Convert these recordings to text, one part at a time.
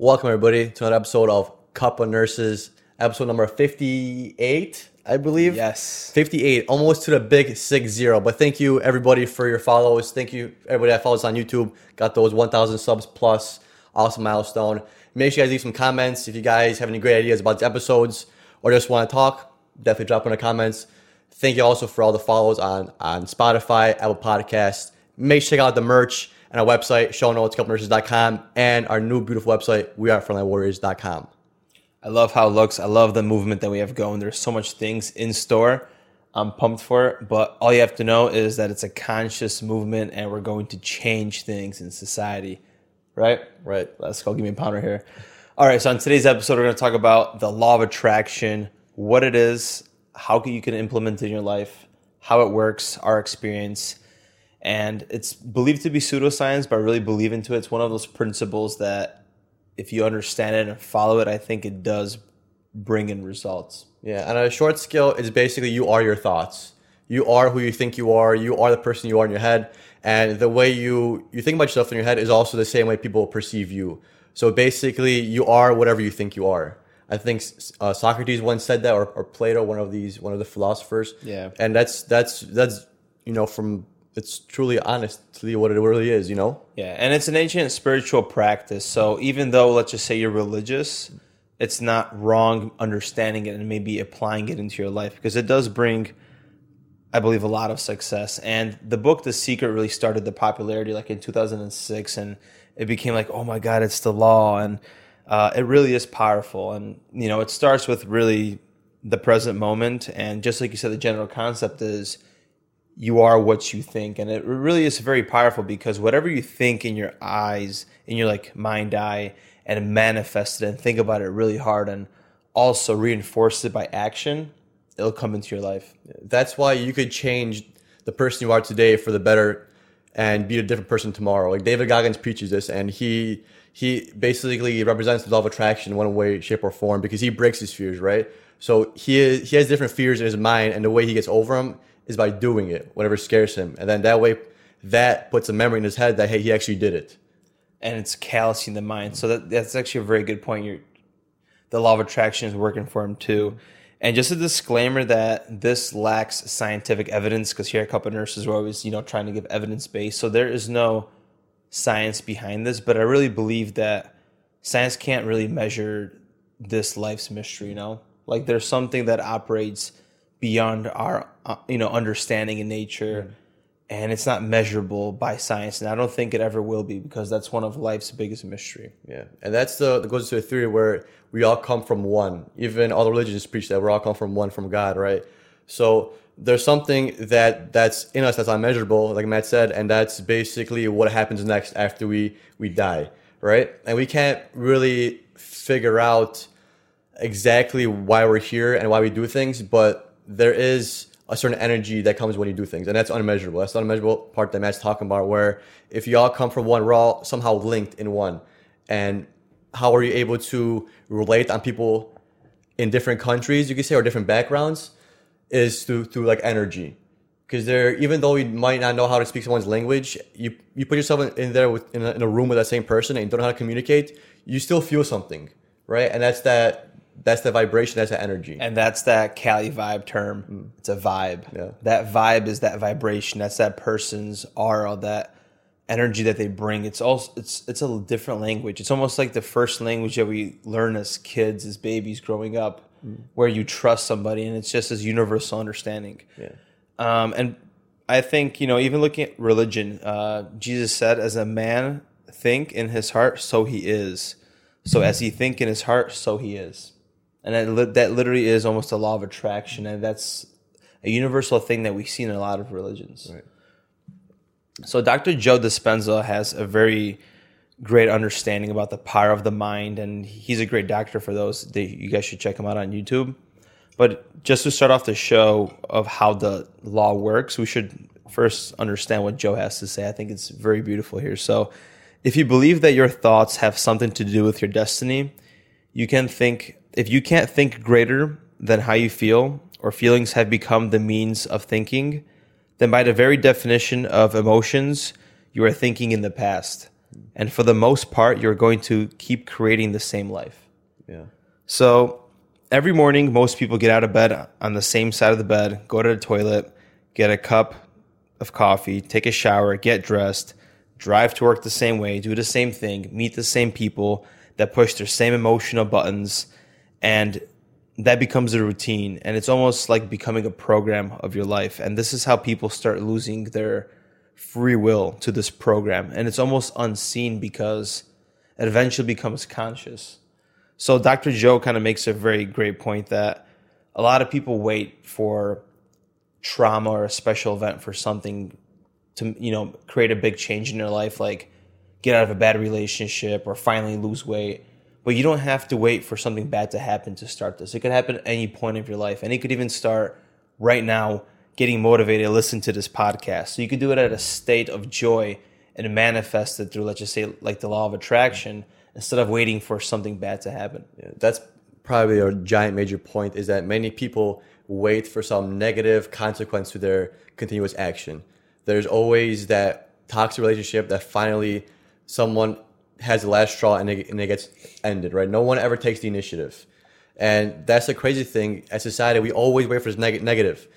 Welcome, everybody, to another episode of Couple of Nurses, episode number 58, I believe. Yes. 58, almost to the big 6 0. But thank you, everybody, for your follows. Thank you, everybody that follows on YouTube. Got those 1,000 subs plus. Awesome milestone. Make sure you guys leave some comments. If you guys have any great ideas about the episodes or just want to talk, definitely drop in the comments. Thank you also for all the follows on, on Spotify, Apple Podcasts. Make sure you check out the merch and our website, show notes, couplenurses.com, and our new beautiful website, we are wearefrontlinewarriors.com. I love how it looks. I love the movement that we have going. There's so much things in store. I'm pumped for it, but all you have to know is that it's a conscious movement and we're going to change things in society. Right? Right. Let's go. Give me a pounder here. All right. So, on today's episode, we're going to talk about the law of attraction, what it is, how you can implement it in your life, how it works, our experience. And it's believed to be pseudoscience, but I really believe into it. It's one of those principles that if you understand it and follow it, I think it does bring in results. Yeah, and a short skill is basically you are your thoughts. You are who you think you are. You are the person you are in your head, and the way you you think about yourself in your head is also the same way people perceive you. So basically, you are whatever you think you are. I think uh, Socrates once said that, or, or Plato, one of these, one of the philosophers. Yeah. and that's that's that's you know from it's truly honestly what it really is. You know. Yeah, and it's an ancient spiritual practice. So even though, let's just say you're religious, it's not wrong understanding it and maybe applying it into your life because it does bring, I believe, a lot of success. And the book The Secret really started the popularity like in 2006, and it became like, oh my God, it's the law. And uh, it really is powerful. And, you know, it starts with really the present moment. And just like you said, the general concept is you are what you think and it really is very powerful because whatever you think in your eyes in your like mind eye and manifest it and think about it really hard and also reinforce it by action it'll come into your life That's why you could change the person you are today for the better and be a different person tomorrow. Like David Goggins preaches this and he he basically represents the law of attraction in one way, shape, or form because he breaks his fears, right? So he is, he has different fears in his mind and the way he gets over them is by doing it, whatever scares him. And then that way that puts a memory in his head that hey, he actually did it. and it's callousing the mind. So that, that's actually a very good point. You're, the law of attraction is working for him too. And just a disclaimer that this lacks scientific evidence because here at Couple of Nurses we're always you know trying to give evidence based so there is no science behind this but i really believe that science can't really measure this life's mystery you know? Like there's something that operates beyond our uh, you know understanding in nature and it's not measurable by science and i don't think it ever will be because that's one of life's biggest mystery Yeah, and that's the that goes to a theory where we all come from one. Even all the religions preach that we all come from one, from God, right? So there's something that that's in us that's unmeasurable, like Matt said, and that's basically what happens next after we we die, right? And we can't really figure out exactly why we're here and why we do things, but there is a certain energy that comes when you do things, and that's unmeasurable. That's the unmeasurable part that Matt's talking about, where if you all come from one, we're all somehow linked in one. And how are you able to relate on people in different countries, you could say, or different backgrounds, is through through like energy. Because there, even though you might not know how to speak someone's language, you you put yourself in, in there with in a, in a room with that same person and you don't know how to communicate, you still feel something, right? And that's that that's the vibration, that's the energy. and that's that cali vibe term it's a vibe Yeah. that vibe is that vibration that's that person's aura that energy that they bring it's also it's it's a different language it's almost like the first language that we learn as kids as babies growing up where you trust somebody and it's just this universal understanding Yeah. um, and I think, you know, even looking at religion, uh, Jesus said, as a man think in his heart, so he is. So as he think in his heart, so he is. And that, li- that literally is almost a law of attraction. And that's a universal thing that we see in a lot of religions. Right. So Dr. Joe Dispenza has a very great understanding about the power of the mind, and he's a great doctor for those. They, you guys should check him out on YouTube. But just to start off the show of how the law works, we should first understand what Joe has to say. I think it's very beautiful here. So, if you believe that your thoughts have something to do with your destiny, you can think, if you can't think greater than how you feel, or feelings have become the means of thinking, then by the very definition of emotions, you are thinking in the past. And for the most part, you're going to keep creating the same life. Yeah. So every morning, most people get out of bed on the same side of the bed, go to the toilet, get a cup of coffee, take a shower, get dressed, drive to work the same way, do the same thing, meet the same people that push their same emotional buttons, and that becomes a routine. And it's almost like becoming a program of your life. And this is how people start losing their free will to this program. And it's almost unseen because it eventually becomes conscious. So Dr. Joe kind of makes a very great point that a lot of people wait for trauma or a special event for something to you know create a big change in their life like get out of a bad relationship or finally lose weight but you don't have to wait for something bad to happen to start this. It could happen at any point of your life and it could even start right now getting motivated to listen to this podcast. So you could do it at a state of joy and manifest it through let's just say like the law of attraction instead of waiting for something bad to happen. Yeah, that's probably a giant major point is that many people wait for some negative consequence to their continuous action. There's always that toxic relationship that finally someone has the last straw and it, and it gets ended, right? No one ever takes the initiative. And that's the crazy thing. As society, we always wait for this neg- negative.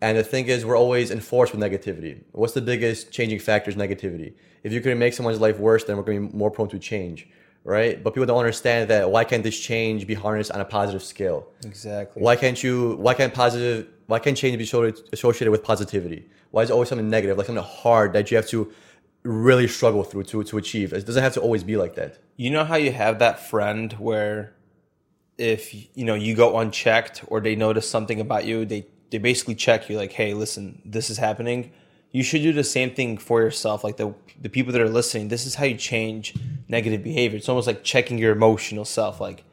And the thing is, we're always enforced with negativity. What's the biggest changing factor is negativity. If you can make someone's life worse, then we're going to be more prone to change, right? But people don't understand that why can't this change be harnessed on a positive scale? exactly Why can't you? Why can't positive? Why can't change be associated associated with positivity? Why is it always something negative, like something hard that you have to really struggle through to to achieve? It doesn't have to always be like that. You know how you have that friend where if you know you go unchecked or they notice something about you, they they basically check you like, "Hey, listen, this is happening." You should do the same thing for yourself. Like the the people that are listening, this is how you change negative behavior. It's almost like checking your emotional self like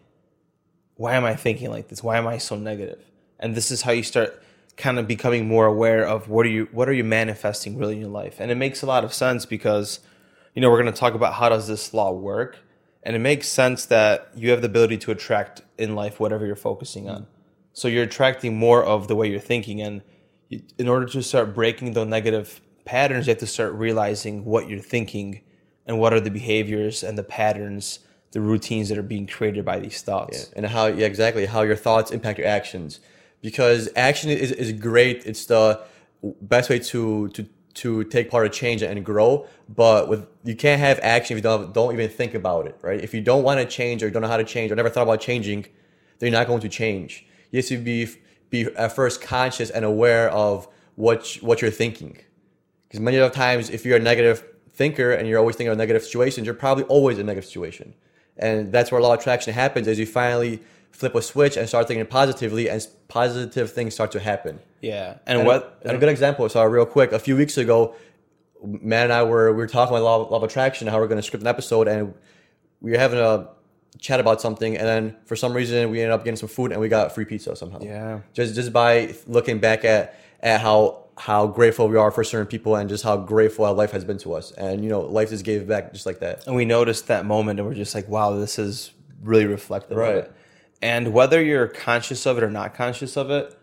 why am I thinking like this? Why am I so negative? And this is how you start kind of becoming more aware of what are you what are you manifesting really in your life. And it makes a lot of sense because you know, we're going to talk about how does this law work? And it makes sense that you have the ability to attract in life whatever you're focusing on. So you're attracting more of the way you're thinking and in order to start breaking the negative patterns, you have to start realizing what you're thinking and what are the behaviors and the patterns, the routines that are being created by these thoughts. and how yeah exactly how your thoughts impact your actions because action is, is great. It's the best way to to to take part of change and grow. But with you can't have action if you don't don't even think about it right? If you don't want to change or don't know how to change or never thought about changing then you're not going to change. You have to be be at first conscious and aware of what what you're thinking. Because many of the times if you're a negative thinker and you're always thinking of negative situations you're probably always in a negative situation. And that's where a lot of traction happens is you finally flip a switch and start thinking positively and positive things start to happen Yeah. And, and, what a, and a good example so real quick a few weeks ago man and i were we were talking about law, of- law of attraction how we're going to script an episode and we were having a chat about something and then for some reason we ended up getting some food and we got free pizza somehow Yeah. just just by looking back at at how how grateful we are for certain people and just how grateful our life has been to us and you know life just gave back just like that and we noticed that moment and we're just like, wow, this is really reflective Right. And whether you're conscious of it or not conscious of it,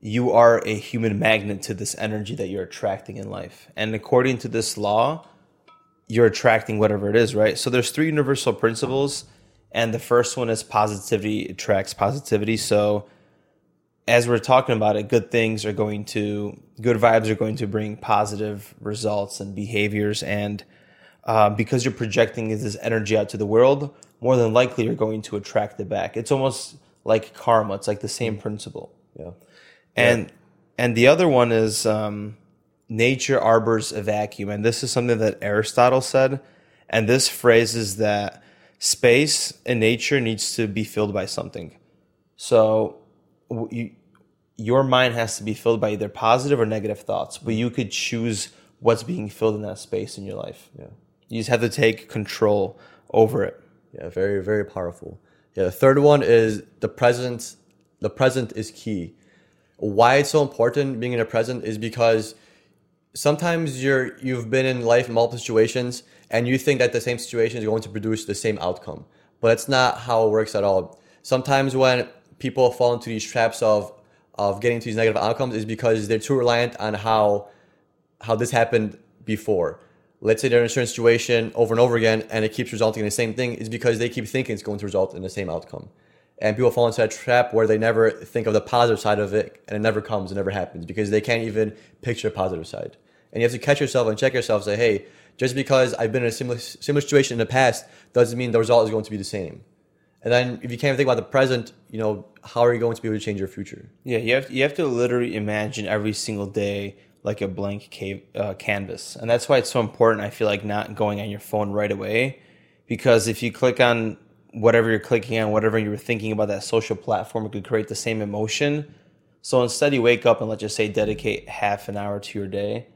you are a human magnet to this energy that you're attracting in life. And according to this law, you're attracting whatever it is, right? So there's three universal principles, and the first one is positivity attracts positivity. So as we're talking about it, good things are going to, good vibes are going to bring positive results and behaviors. And uh, because you're projecting this energy out to the world, more than likely you're going to attract it back. It's almost like karma. It's like the same principle. yeah And and the other one is um, nature arbors a vacuum, and this is something that Aristotle said. And this phrase is that space in nature needs to be filled by something. So you, your mind has to be filled by either positive or negative thoughts, but you could choose what's being filled in that space in your life. Yeah. You just have to take control over it. Yeah, very very powerful. Yeah, the third one is the present. The present is key. Why it's so important being in the present is because sometimes you're you've been in life in multiple situations and you think that the same situation is going to produce the same outcome, but it's not how it works at all. Sometimes when people fall into these traps of of getting to these negative outcomes is because they're too reliant on how how this happened before. Let's say they're in a certain situation over and over again and it keeps resulting in the same thing, is because they keep thinking it's going to result in the same outcome. And people fall into that trap where they never think of the positive side of it and it never comes, it never happens because they can't even picture a positive side. And you have to catch yourself and check yourself and say, hey, just because I've been in a similar, similar situation in the past doesn't mean the result is going to be the same. And then if you can't think about the present, you know, how are you going to be able to change your future? Yeah, you have you have to literally imagine every single day like a blank cave, uh, canvas, and that's why it's so important. I feel like not going on your phone right away, because if you click on whatever you're clicking on, whatever you were thinking about that social platform, it could create the same emotion. So instead, you wake up and let's just say dedicate half an hour to your day.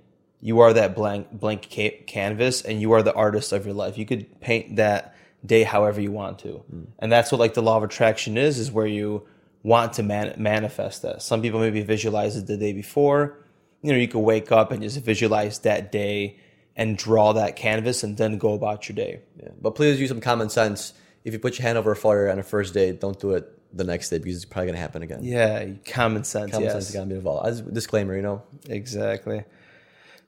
You are that blank blank ca- canvas, and you are the artist of your life. You could paint that day however you want to, mm. and that's what like the law of attraction is. Is where you want to man- manifest that. Some people maybe visualize it the day before. You know, you could wake up and just visualize that day and draw that canvas, and then go about your day. Yeah. But please use some common sense. If you put your hand over a fire on the first day, don't do it the next day because it's probably going to happen again. Yeah, common sense. Common yes. sense got to be involved. As disclaimer, you know. Exactly.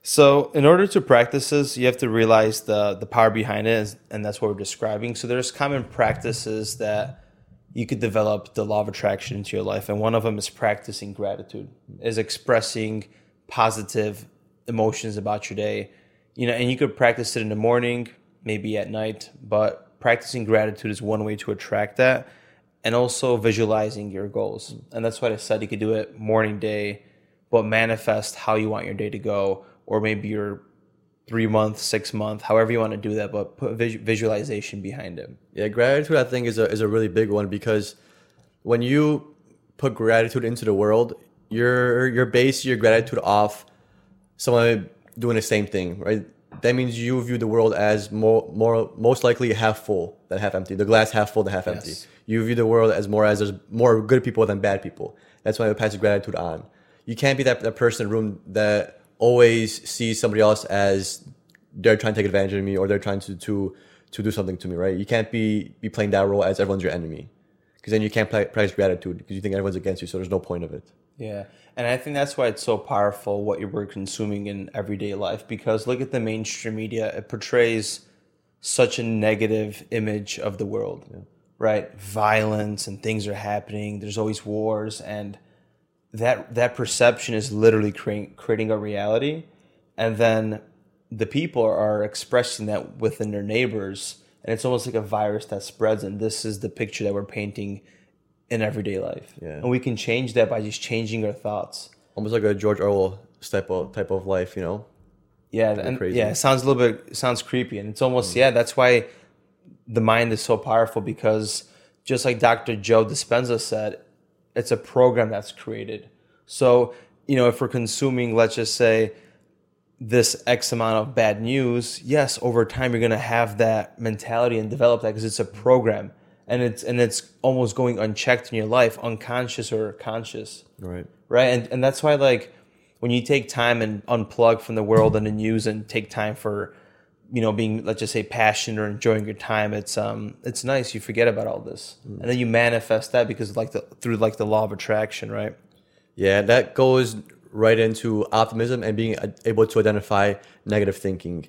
So, in order to practice this, you have to realize the the power behind it, and that's what we're describing. So, there's common practices that you could develop the law of attraction into your life, and one of them is practicing gratitude, is expressing positive emotions about your day. You know, and you could practice it in the morning, maybe at night, but practicing gratitude is one way to attract that, and also visualizing your goals. And that's what I said. You could do it morning, day, but manifest how you want your day to go or maybe your three month, six month, however you want to do that, but put visualization behind it. Yeah, gratitude I think is a is a really big one because when you put gratitude into the world, you're you're base your gratitude off someone doing the same thing, right? That means you view the world as more more most likely half full than half empty. The glass half full than half empty. You view the world as more as there's more good people than bad people. That's why you pass gratitude on. You can't be that, that person in the room that always sees somebody else as they're trying to take advantage of me or they're trying to to to do something to me, right? You can't be be playing that role as everyone's your enemy, because then you can't play, practice gratitude because you think everyone's against you. So there's no point of it. Yeah, and I think that's why it's so powerful what you were consuming in everyday life. Because look at the mainstream media; it portrays such a negative image of the world, yeah. right? Violence and things are happening. There's always wars and that that perception is literally creating creating a reality, and then the people are expressing that within their neighbors, and it's almost like a virus that spreads. And this is the picture that we're painting in everyday life, yeah. and we can change that by just changing our thoughts. Almost like a George Orwell type of type of life, you know. Yeah, and crazy. yeah, it sounds a little bit sounds creepy, and it's almost mm. yeah. That's why the mind is so powerful because just like Dr. Joe Dispenza said, it's a program that's created. So, you know, if we're consuming, let's just say, this X amount of bad news, yes, over time you're going to have that mentality and develop that because it's a program and it's and it's almost going unchecked in your life, unconscious or conscious. Right. Right. And and that's why like when you take time and unplug from the world and the news and take time for you know being let's just say passionate or enjoying your time it's um it's nice you forget about all this mm. and then you manifest that because like the through like the law of attraction right yeah that goes right into optimism and being able to identify negative thinking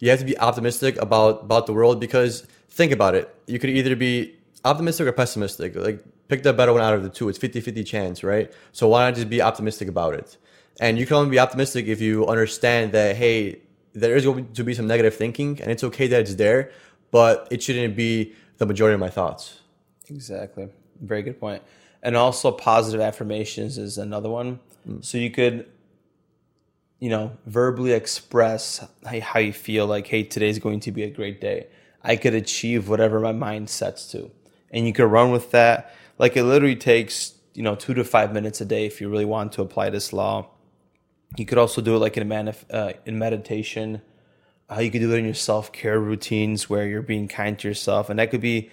you have to be optimistic about about the world because think about it you could either be optimistic or pessimistic like pick the better one out of the two it's 50-50 chance right so why not just be optimistic about it and you can only be optimistic if you understand that hey there is going to be some negative thinking, and it's okay that it's there, but it shouldn't be the majority of my thoughts. Exactly. Very good point. And also, positive affirmations is another one. Mm. So you could, you know, verbally express how you feel like, hey, today's going to be a great day. I could achieve whatever my mind sets to. And you could run with that. Like it literally takes, you know, two to five minutes a day if you really want to apply this law you could also do it like in manif- uh, in meditation. Uh, you could do it in your self care routines where you're being kind to yourself, and that could be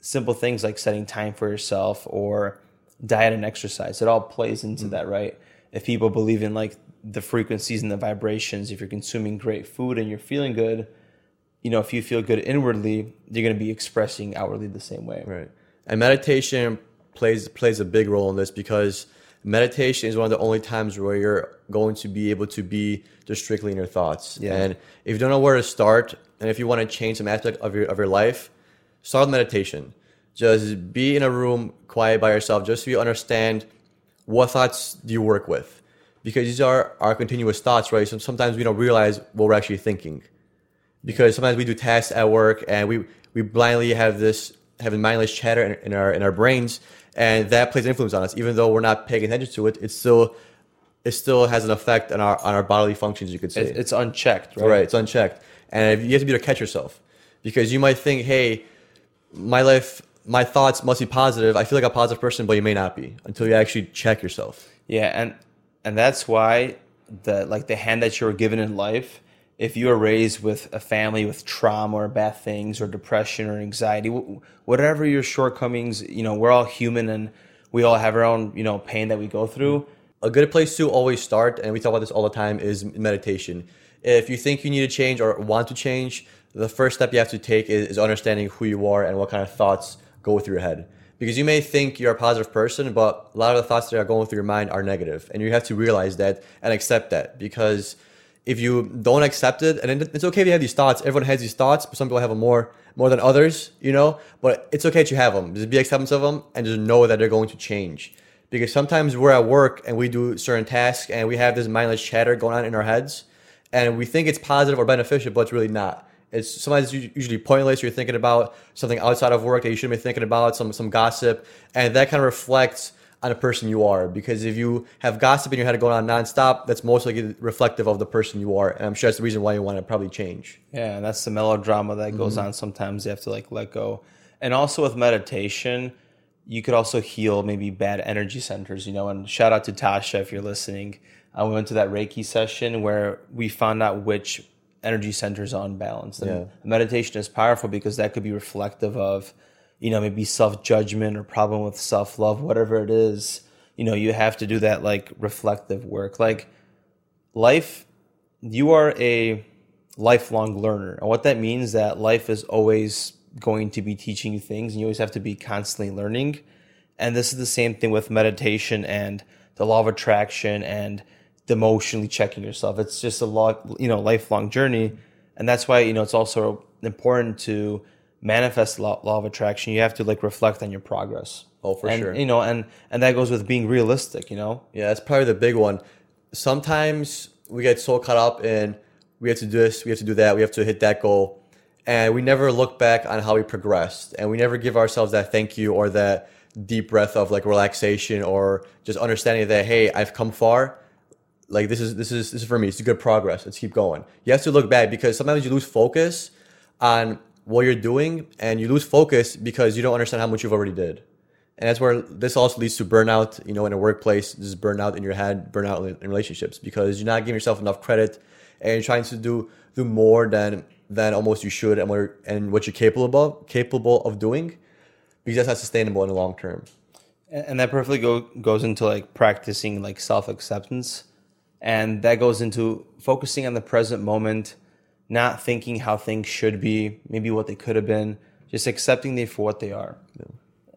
simple things like setting time for yourself or diet and exercise. It all plays into mm that, right? If people believe in like the frequencies and the vibrations, if you're consuming great food and you're feeling good, you know, if you feel good inwardly, you're going to be expressing outwardly the same way. Right. And meditation plays plays a big role in this because meditation is one of the only times where you're going to be able to be just strictly in your thoughts. Yeah. And if you don't know where to start, and if you want to change some aspect of your of your life, start with meditation. Just be in a room quiet by yourself, just so you understand what thoughts do you work with, because these are our continuous thoughts, right? So sometimes we don't realize what we're actually thinking, because sometimes we do tasks at work and we we blindly have this having mindless chatter in, in our in our brains, and that plays influence on us, even though we're not paying attention to it. It still it still has an effect on our on our bodily functions. You could say It's unchecked, right? right? It's unchecked, and you have to be able to catch yourself because you might think, "Hey, my life, my thoughts must be positive. I feel like a positive person, but you may not be until you actually check yourself." Yeah, and and that's why the like the hand that you were given in life. If you were raised with a family with trauma or bad things or depression or anxiety, whatever your shortcomings, you know, we're all human and we all have our own, you know, pain that we go through. A good place to always start, and we talk about this all the time, is meditation. If you think you need to change or want to change, the first step you have to take is, is understanding who you are and what kind of thoughts go through your head. Because you may think you're a positive person, but a lot of the thoughts that are going through your mind are negative, and you have to realize that and accept that. Because if you don't accept it, and it's okay if you have these thoughts. Everyone has these thoughts, but some people have them more more than others, you know. But it's okay you have them. Just be acceptance of them, and just know that they're going to change. Because sometimes we're at work and we do certain tasks, and we have this mindless chatter going on in our heads, and we think it's positive or beneficial, but it's really not. It's sometimes usually pointless. You're thinking about something outside of work that you shouldn't be thinking about, some some gossip, and that kind of reflects on the person you are. Because if you have gossip in your head going on nonstop, that's most likely reflective of the person you are, and I'm sure that's the reason why you want to probably change. Yeah, and that's the melodrama that goes Mm-hmm. on. Sometimes you have to like let go. And also with meditation, you could also heal maybe bad energy centers, you know. And shout out to Tasha if you're listening. Uh, we went to that Reiki session where we found out which energy centers are unbalanced. And Yeah. meditation is powerful because that could be reflective of, you know, maybe self judgment or problem with self love, whatever it is. You know, you have to do that like reflective work. Like life you are a lifelong learner and what that means that life is always going to be teaching you things and you always have to be constantly learning and this is the same thing with meditation and the law of attraction and emotionally checking yourself it's just a lot you know lifelong journey and that's why you know it's also important to manifest law, law of attraction you have to like reflect on your progress Oh, for and, sure. you know and and that goes with being realistic you know Yeah, that's probably the big one. Sometimes we get so caught up in we have to do this, we have to do that, we have to hit that goal, and we never look back on how we progressed, and we never give ourselves that thank you or that deep breath of like relaxation or just understanding that hey, I've come far. Like this is this is this is for me. It's good progress. Let's keep going. You have to look back because sometimes you lose focus on what you're doing, and you lose focus because you don't understand how much you've already did. And that's where this also leads to burnout, you know, in a workplace, just burnout in your head, burnout in, relationships because you're not giving yourself enough credit and you're trying to do do more than than almost you should and what you're, and what you're capable of capable of doing because that's not sustainable in the long term. And that perfectly go, goes into like practicing like self acceptance. And that goes into focusing on the present moment, not thinking how things should be, maybe what they could have been, just accepting them for what they are.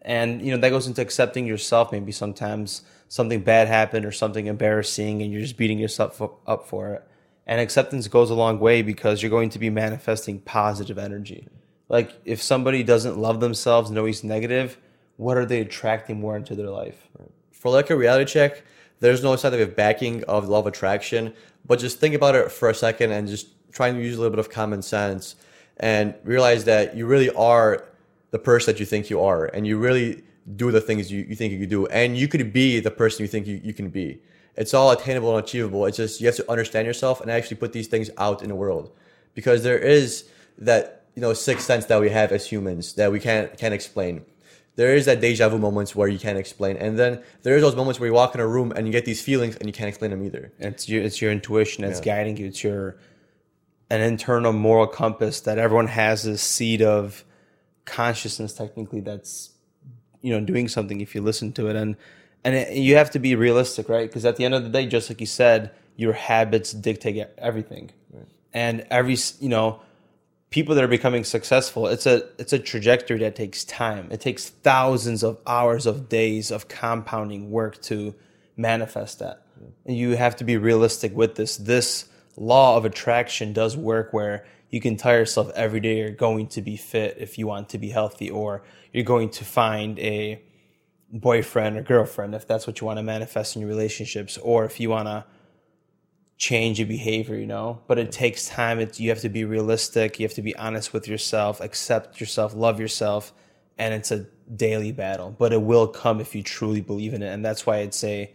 And you know that goes into accepting yourself. Maybe sometimes something bad happened or something embarrassing, and you're just beating yourself up for it. And acceptance goes a long way because you're going to be manifesting positive energy. Like if somebody doesn't love themselves and always negative, what are they attracting more into their life? For like a reality check, there's no scientific backing of law of love attraction, but just think about it for a second and just try to use a little bit of common sense and realize that you really are the person that you think you are and you really do the things you, you think you can do and you could be the person you think you, you can be. It's all attainable and achievable. It's just you have to understand yourself and actually put these things out in the world because there is that you know sixth sense that we have as humans that we can't can't explain there is that deja vu moments where you can't explain and then there's those moments where you walk in a room and you get these feelings and you can't explain them either It's your it's your intuition that's Yeah. guiding you. It's your an internal moral compass that everyone has this seed of consciousness technically that's you know doing something if you listen to it. And and it, you have to be realistic right? Because at the end of the day just like you said your habits dictate everything. And every you know people that are becoming successful it's a it's a trajectory that takes time. It takes thousands of hours of days of compounding work to manifest that. And you have to be realistic with this. This law of attraction does work where you can tell yourself every day you're going to be fit if you want to be healthy, or you're going to find a boyfriend or girlfriend if that's what you want to manifest in your relationships, or if you want to change your behavior, you know. But it takes time. It's, you have to be realistic. You have to be honest with yourself, accept yourself, love yourself, and it's a daily battle. But it will come if you truly believe in it, and that's why I'd a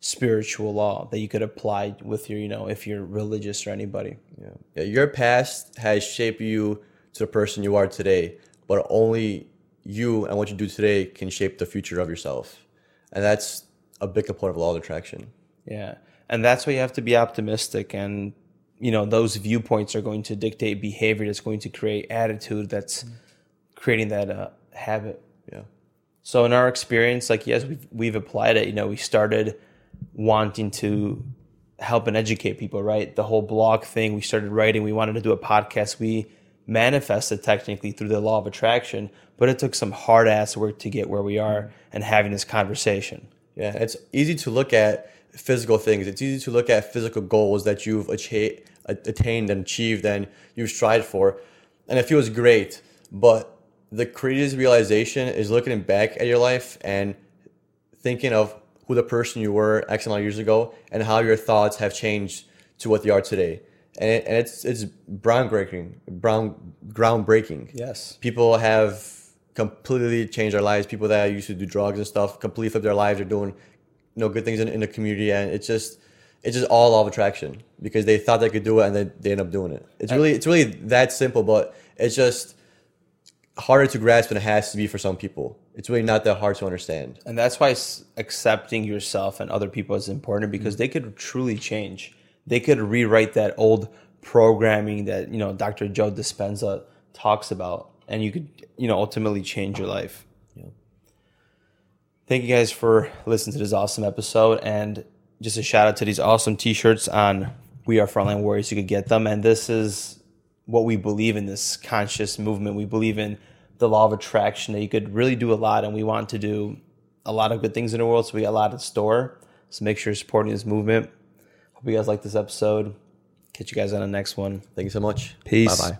spiritual law that you could apply with your, you know, if you're religious or anybody. Yeah. yeah. Your past has shaped you to the person you are today, but only you and what you do today can shape the future of yourself. And that's a big component of law of attraction. Yeah. And that's why you have to be optimistic and you know, those viewpoints are going to dictate behavior that's going to create attitude that's creating that uh, habit. Yeah. So in our experience, like yes, we've we've applied it. You know, we started wanting to help and educate people, right? The whole blog thing, we started writing, we wanted to do a podcast. We manifested technically through the law of attraction, but it took some hard ass work to get where we are and having this conversation. Yeah, it's easy to look at physical things. It's easy to look at physical goals that you've achieved, attained and achieved and you've strived for. And it feels great. But the craziest realization is looking back at your life and thinking of who the person you were X amount of years ago and how your thoughts have changed to what they are today. And, it, and it's it's groundbreaking, brown groundbreaking. Yes, people have completely changed their lives. People that used to do drugs and stuff completely flipped their lives. They're doing you know good things in, in the community, and it's just it's just all law of attraction because they thought they could do it and then they end up doing it. It's really it's really that simple, but it's just harder to grasp than it has to be for some people. It's really not that hard to understand. And that's why accepting yourself and other people is important because mm-hmm. they could truly change. They could rewrite that old programming that, you know, Dr. Joe Dispenza talks about and you could, you know, ultimately change your life. Yeah. Thank you guys for listening to this awesome episode and just a shout out to these awesome t-shirts on We Are Frontline Warriors. You could get them and this is what we believe in this conscious movement. We believe in the law of attraction that you could really do a lot, and we want to do a lot of good things in the world. So we got a lot in store. So make sure you're supporting this movement. Hope you guys like this episode. Catch you guys on the next one. Thank you so much. Peace. Bye bye.